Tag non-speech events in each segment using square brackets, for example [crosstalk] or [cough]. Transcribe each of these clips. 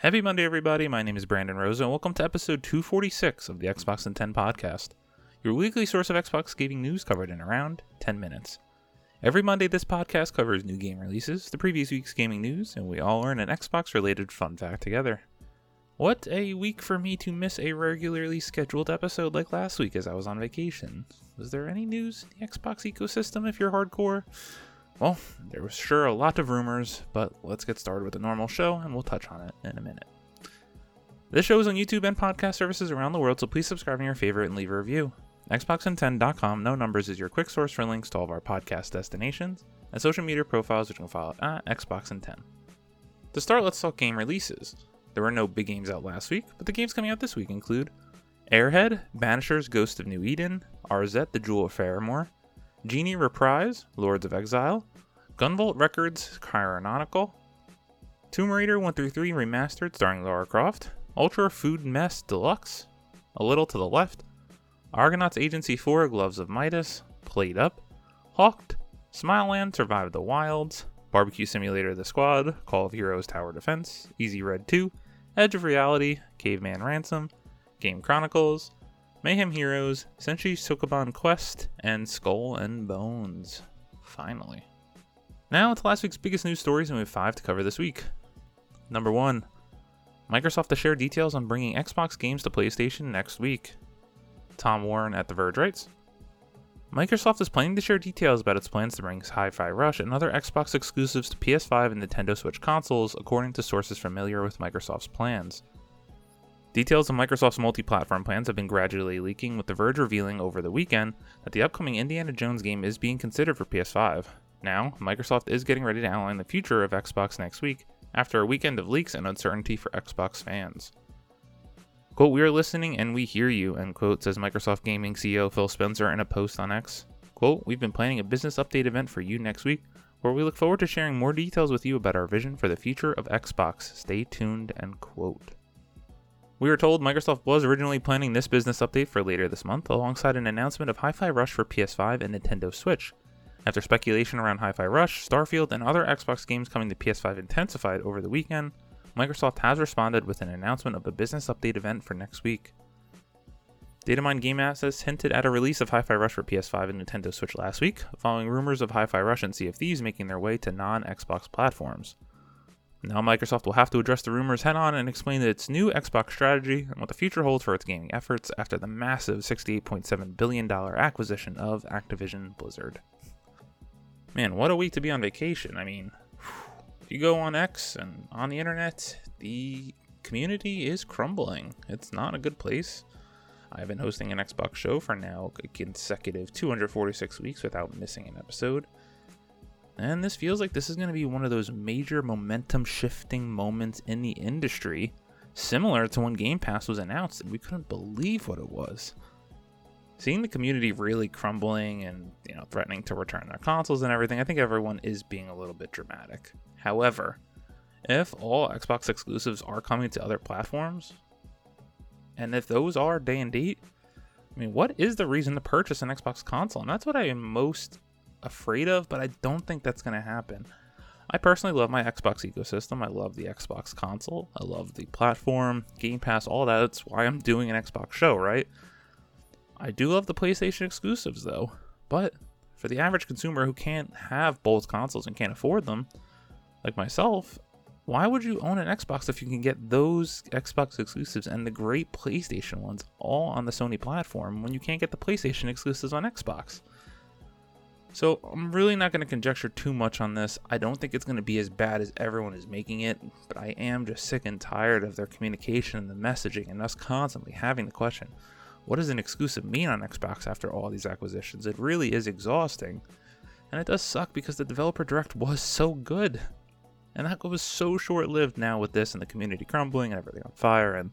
Happy Monday, everybody. My name is Brandon Rosa, and welcome to episode 246 of the Xbox in 10 podcast, your weekly source of Xbox gaming news covered in around 10 minutes. Every Monday, this podcast covers new game releases, the previous week's gaming news, and we all learn an Xbox related fun fact together. What a week for me to miss a regularly scheduled episode like last week as I was on vacation. Was there any news in the Xbox ecosystem if you're hardcore? Well, there was sure a lot of rumors, but let's get started with the normal show and we'll touch on it in a minute. This show is on YouTube and podcast services around the world, so please subscribe in your favorite and leave a review. XboxN10.com, no numbers, is your quick source for links to all of our podcast destinations and social media profiles, which you can follow at XboxN10. To start, let's talk game releases. There were no big games out last week, but the games coming out this week include Airhead, Banishers Ghost of New Eden, Arzette The Jewel of Faramore, Genie Reprise, Lords of Exile, Gunvolt Records, Chironautical, Tomb Raider 1 through 3 Remastered starring Lara Croft, Ultra Food Mess Deluxe, A Little to the Left, Argonauts Agency 4 Gloves of Midas, Played Up, Hawked, Smileland Survive the Wilds, Barbecue Simulator The Squad, Call of Heroes Tower Defense, Easy Red 2, Edge of Reality, Caveman Ransom, Game Chronicles, Mayhem Heroes, Senshi Sokoban Quest, and Skull and Bones. Finally. Now to last week's biggest news stories, and we have five to cover this week. Number one Microsoft to share details on bringing Xbox games to PlayStation next week. Tom Warren at The Verge writes Microsoft is planning to share details about its plans to bring Hi Fi Rush and other Xbox exclusives to PS5 and Nintendo Switch consoles, according to sources familiar with Microsoft's plans. Details of Microsoft's multi platform plans have been gradually leaking, with The Verge revealing over the weekend that the upcoming Indiana Jones game is being considered for PS5. Now, Microsoft is getting ready to outline the future of Xbox next week, after a weekend of leaks and uncertainty for Xbox fans. Quote, we are listening and we hear you, end quote, says Microsoft Gaming CEO Phil Spencer in a post on X. Quote, we've been planning a business update event for you next week, where we look forward to sharing more details with you about our vision for the future of Xbox. Stay tuned, end quote. We were told Microsoft was originally planning this business update for later this month, alongside an announcement of Hi Fi Rush for PS5 and Nintendo Switch. After speculation around Hi Fi Rush, Starfield, and other Xbox games coming to PS5 intensified over the weekend, Microsoft has responded with an announcement of a business update event for next week. Datamine Game Assets hinted at a release of Hi Fi Rush for PS5 and Nintendo Switch last week, following rumors of Hi Fi Rush and Sea of Thieves making their way to non Xbox platforms. Now, Microsoft will have to address the rumors head on and explain its new Xbox strategy and what the future holds for its gaming efforts after the massive $68.7 billion acquisition of Activision Blizzard. Man, what a week to be on vacation. I mean, if you go on X and on the internet, the community is crumbling. It's not a good place. I've been hosting an Xbox show for now consecutive 246 weeks without missing an episode. And this feels like this is going to be one of those major momentum shifting moments in the industry, similar to when Game Pass was announced, and we couldn't believe what it was. Seeing the community really crumbling and you know threatening to return their consoles and everything, I think everyone is being a little bit dramatic. However, if all Xbox exclusives are coming to other platforms, and if those are day and date, I mean, what is the reason to purchase an Xbox console? And that's what I am most afraid of, but I don't think that's going to happen. I personally love my Xbox ecosystem. I love the Xbox console. I love the platform, Game Pass, all that. That's why I'm doing an Xbox show, right? I do love the PlayStation exclusives though, but for the average consumer who can't have both consoles and can't afford them, like myself, why would you own an Xbox if you can get those Xbox exclusives and the great PlayStation ones all on the Sony platform when you can't get the PlayStation exclusives on Xbox? So I'm really not going to conjecture too much on this. I don't think it's going to be as bad as everyone is making it, but I am just sick and tired of their communication and the messaging and us constantly having the question, what does an exclusive mean on Xbox after all these acquisitions? It really is exhausting. And it does suck because the developer direct was so good. And that was so short lived now with this and the community crumbling and everything on fire. And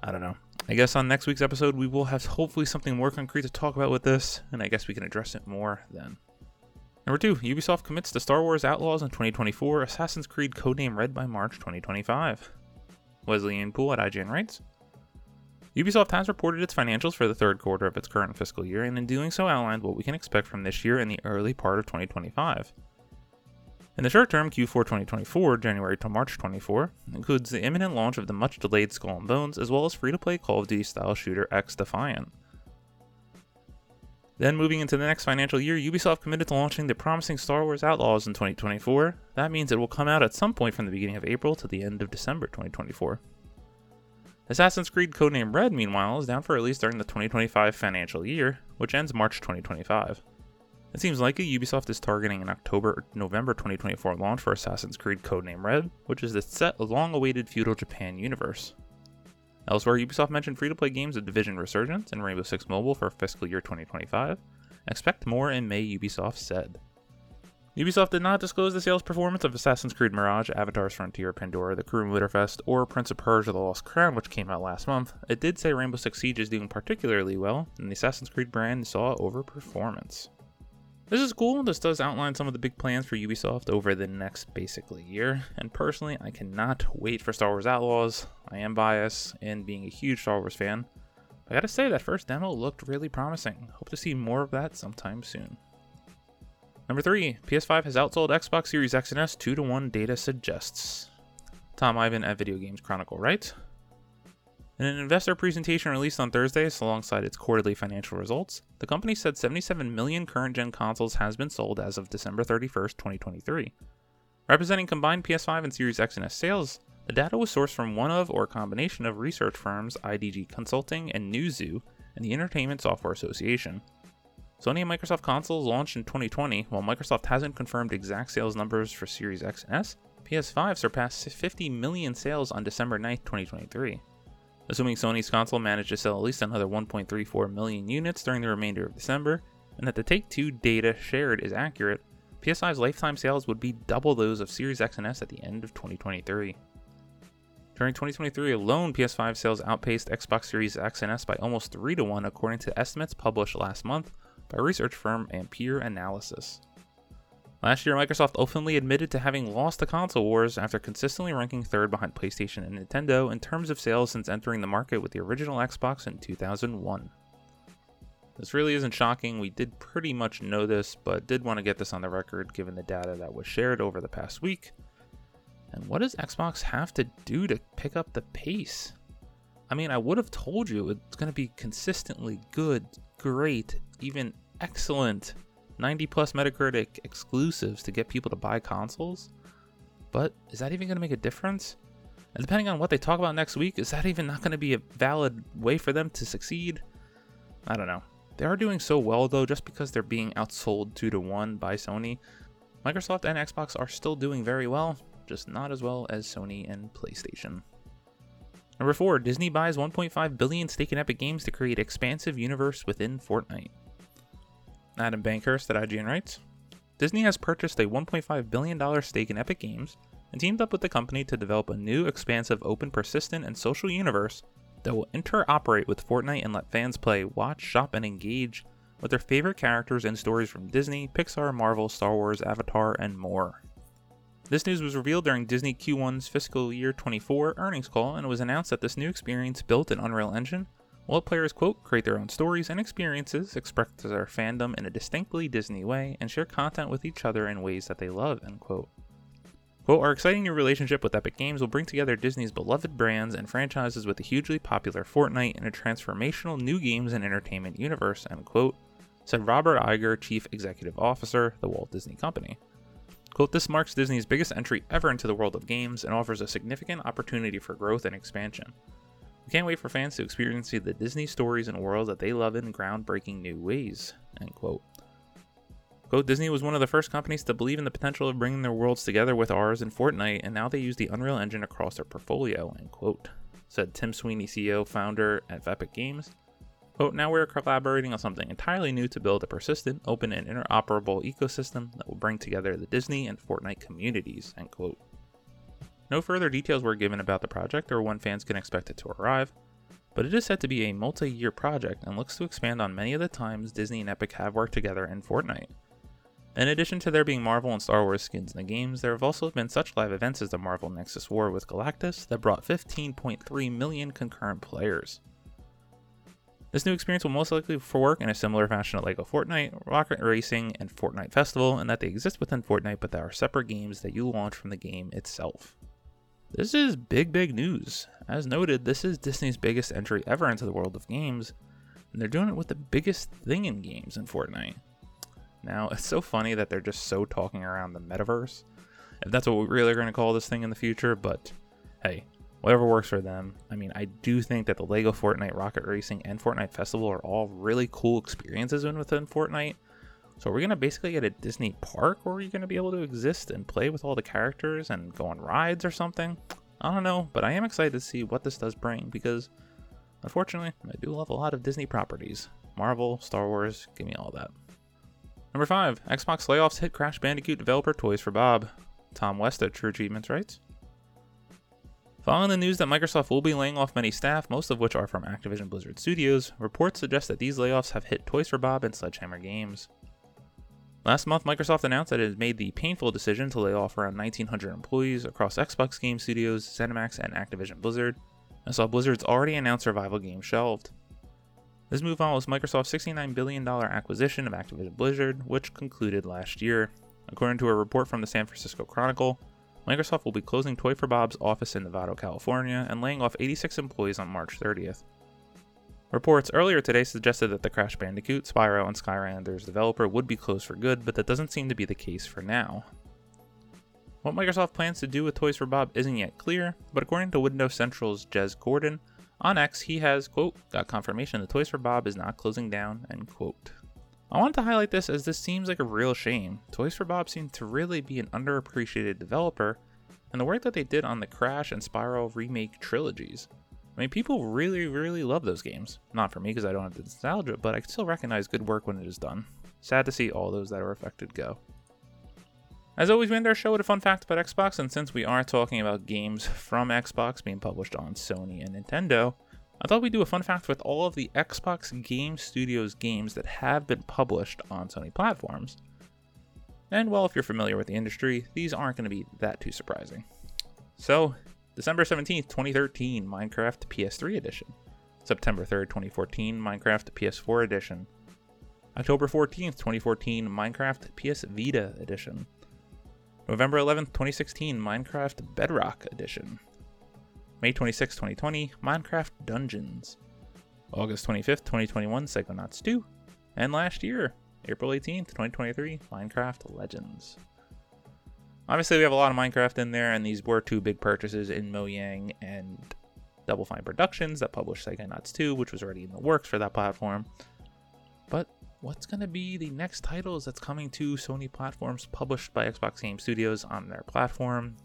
I don't know. I guess on next week's episode, we will have hopefully something more concrete to talk about with this, and I guess we can address it more then. Number two, Ubisoft commits to Star Wars Outlaws in 2024, Assassin's Creed Codename Red by March 2025. Wesley Poole at IGN writes Ubisoft has reported its financials for the third quarter of its current fiscal year, and in doing so outlined what we can expect from this year and the early part of 2025. In the short term, Q4 2024, January to March 24, includes the imminent launch of the much delayed Skull and Bones, as well as free to play Call of Duty style shooter XDefiant. Then, moving into the next financial year, Ubisoft committed to launching the promising Star Wars Outlaws in 2024. That means it will come out at some point from the beginning of April to the end of December 2024. Assassin's Creed Codename Red, meanwhile, is down for release during the 2025 financial year, which ends March 2025. It seems likely Ubisoft is targeting an October November 2024 launch for Assassin's Creed Codename Red, which is the set long awaited feudal Japan universe. Elsewhere, Ubisoft mentioned free to play games of Division Resurgence and Rainbow Six Mobile for fiscal year 2025. Expect more in May, Ubisoft said. Ubisoft did not disclose the sales performance of Assassin's Creed Mirage, Avatar's Frontier, Pandora, The Crew Motorfest, or Prince of Persia The Lost Crown, which came out last month. It did say Rainbow Six Siege is doing particularly well, and the Assassin's Creed brand saw overperformance. This is cool. This does outline some of the big plans for Ubisoft over the next basically year. And personally, I cannot wait for Star Wars Outlaws. I am biased in being a huge Star Wars fan. I gotta say, that first demo looked really promising. Hope to see more of that sometime soon. Number 3, PS5 has outsold Xbox Series X and S 2 to 1 data suggests. Tom Ivan at Video Games Chronicle writes in an investor presentation released on Thursday alongside its quarterly financial results, the company said 77 million current gen consoles has been sold as of December 31, 2023. Representing combined PS5 and Series X and S sales, the data was sourced from one of or a combination of research firms IDG Consulting and Newzoo and the Entertainment Software Association. Sony and Microsoft consoles launched in 2020, while Microsoft hasn't confirmed exact sales numbers for Series X and S. PS5 surpassed 50 million sales on December 9, 2023. Assuming Sony's console managed to sell at least another 1.34 million units during the remainder of December, and that the Take Two data shared is accurate, PS5's lifetime sales would be double those of Series X and S at the end of 2023. During 2023 alone, PS5 sales outpaced Xbox Series X and S by almost 3 to 1 according to estimates published last month by research firm Ampere Analysis. Last year, Microsoft openly admitted to having lost the console wars after consistently ranking third behind PlayStation and Nintendo in terms of sales since entering the market with the original Xbox in 2001. This really isn't shocking, we did pretty much know this, but did want to get this on the record given the data that was shared over the past week. And what does Xbox have to do to pick up the pace? I mean, I would have told you it's going to be consistently good, great, even excellent 90 plus Metacritic exclusives to get people to buy consoles. But is that even going to make a difference? And depending on what they talk about next week, is that even not going to be a valid way for them to succeed? I don't know. They are doing so well though, just because they're being outsold 2 to 1 by Sony. Microsoft and Xbox are still doing very well, just not as well as Sony and PlayStation. Number 4, Disney buys 1.5 billion stake in Epic Games to create expansive universe within Fortnite. Adam Bankhurst at IGN writes Disney has purchased a $1.5 billion stake in Epic Games and teamed up with the company to develop a new, expansive, open, persistent, and social universe that will interoperate with Fortnite and let fans play, watch, shop, and engage with their favorite characters and stories from Disney, Pixar, Marvel, Star Wars, Avatar, and more. This news was revealed during Disney Q1's fiscal year 24 earnings call and it was announced that this new experience built in Unreal Engine while players, quote, create their own stories and experiences, express their fandom in a distinctly Disney way, and share content with each other in ways that they love, end quote. Quote, our exciting new relationship with Epic Games will bring together Disney's beloved brands and franchises with the hugely popular Fortnite in a transformational new games and entertainment universe, end quote, said Robert Iger, Chief Executive Officer, the Walt Disney Company. Quote, this marks Disney's biggest entry ever into the world of games and offers a significant opportunity for growth and expansion. We can't wait for fans to experience the Disney stories and worlds that they love in groundbreaking new ways. End quote. Quote, Disney was one of the first companies to believe in the potential of bringing their worlds together with ours in Fortnite, and now they use the Unreal Engine across their portfolio, end quote, said Tim Sweeney, CEO, founder at Epic Games. Quote, now we're collaborating on something entirely new to build a persistent, open, and interoperable ecosystem that will bring together the Disney and Fortnite communities, end quote. No further details were given about the project or when fans can expect it to arrive, but it is said to be a multi year project and looks to expand on many of the times Disney and Epic have worked together in Fortnite. In addition to there being Marvel and Star Wars skins in the games, there have also been such live events as the Marvel Nexus War with Galactus that brought 15.3 million concurrent players. This new experience will most likely work in a similar fashion to LEGO Fortnite, Rocket Racing, and Fortnite Festival, in that they exist within Fortnite, but they are separate games that you launch from the game itself. This is big, big news. As noted, this is Disney's biggest entry ever into the world of games, and they're doing it with the biggest thing in games in Fortnite. Now, [laughs] it's so funny that they're just so talking around the metaverse, if that's what we're really going to call this thing in the future, but hey, whatever works for them. I mean, I do think that the Lego Fortnite Rocket Racing and Fortnite Festival are all really cool experiences within Fortnite. So we're gonna basically get a Disney park where you're gonna be able to exist and play with all the characters and go on rides or something. I don't know, but I am excited to see what this does bring because unfortunately, I do love a lot of Disney properties. Marvel, Star Wars, give me all that. Number 5. Xbox layoffs hit Crash Bandicoot developer Toys for Bob. Tom West at True Achievements writes Following the news that Microsoft will be laying off many staff, most of which are from Activision Blizzard Studios, reports suggest that these layoffs have hit Toys for Bob and Sledgehammer Games. Last month, Microsoft announced that it had made the painful decision to lay off around 1,900 employees across Xbox Game Studios, ZeniMax, and Activision Blizzard, and saw Blizzard's already announced survival game shelved. This move follows Microsoft's $69 billion acquisition of Activision Blizzard, which concluded last year. According to a report from the San Francisco Chronicle, Microsoft will be closing Toy for Bob's office in Novato, California, and laying off 86 employees on March 30th. Reports earlier today suggested that the Crash Bandicoot, Spyro, and Skylanders developer would be closed for good, but that doesn't seem to be the case for now. What Microsoft plans to do with Toys for Bob isn't yet clear, but according to Windows Central's Jez Corden, on X he has, quote, got confirmation that Toys for Bob is not closing down, end quote. I wanted to highlight this as this seems like a real shame. Toys for Bob seemed to really be an underappreciated developer, and the work that they did on the Crash and Spyro remake trilogies. I mean, people really, really love those games. Not for me because I don't have the nostalgia, but I can still recognize good work when it is done. Sad to see all those that are affected go. As always, we end our show with a fun fact about Xbox, and since we are talking about games [laughs] from Xbox being published on Sony and Nintendo, I thought we'd do a fun fact with all of the Xbox Game Studios games that have been published on Sony platforms. And well, if you're familiar with the industry, these aren't going to be that too surprising. So, December 17th, 2013, Minecraft PS3 Edition. September 3rd, 2014, Minecraft PS4 Edition. October 14th, 2014, Minecraft PS Vita Edition. November 11th, 2016, Minecraft Bedrock Edition. May 26, 2020, Minecraft Dungeons. August 25th, 2021, Psychonauts 2. And last year, April 18th, 2023, Minecraft Legends. Obviously, we have a lot of Minecraft in there, and these were two big purchases in Mojang and Double Fine Productions that published Psychonauts 2, which was already in the works for that platform. But what's going to be the next titles that's coming to Sony platforms published by Xbox Game Studios on their platform?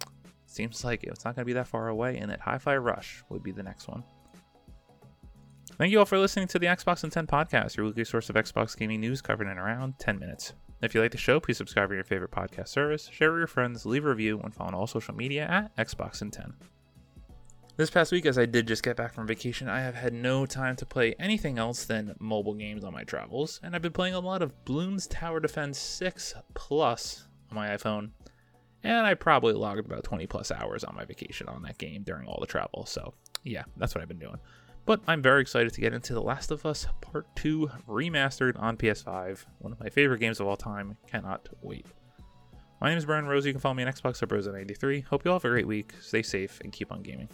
Seems like it's not going to be that far away, and that Hi Fi Rush would be the next one. Thank you all for listening to the Xbox in 10 podcast, your weekly source of Xbox gaming news covered in around 10 minutes. If you like the show, please subscribe to your favorite podcast service, share with your friends, leave a review, and follow on all social media at Xbox in 10. This past week, as I did just get back from vacation, I have had no time to play anything else than mobile games on my travels, and I've been playing a lot of Bloons Tower Defense 6 Plus on my iPhone and I probably logged about 20 plus hours on my vacation on that game during all the travel. So, yeah, that's what I've been doing. But I'm very excited to get into The Last of Us Part 2 remastered on PS5. One of my favorite games of all time. Cannot wait. My name is Brandon Rosa. You can follow me on Xbox at Rosa93. Hope you all have a great week. Stay safe and keep on gaming.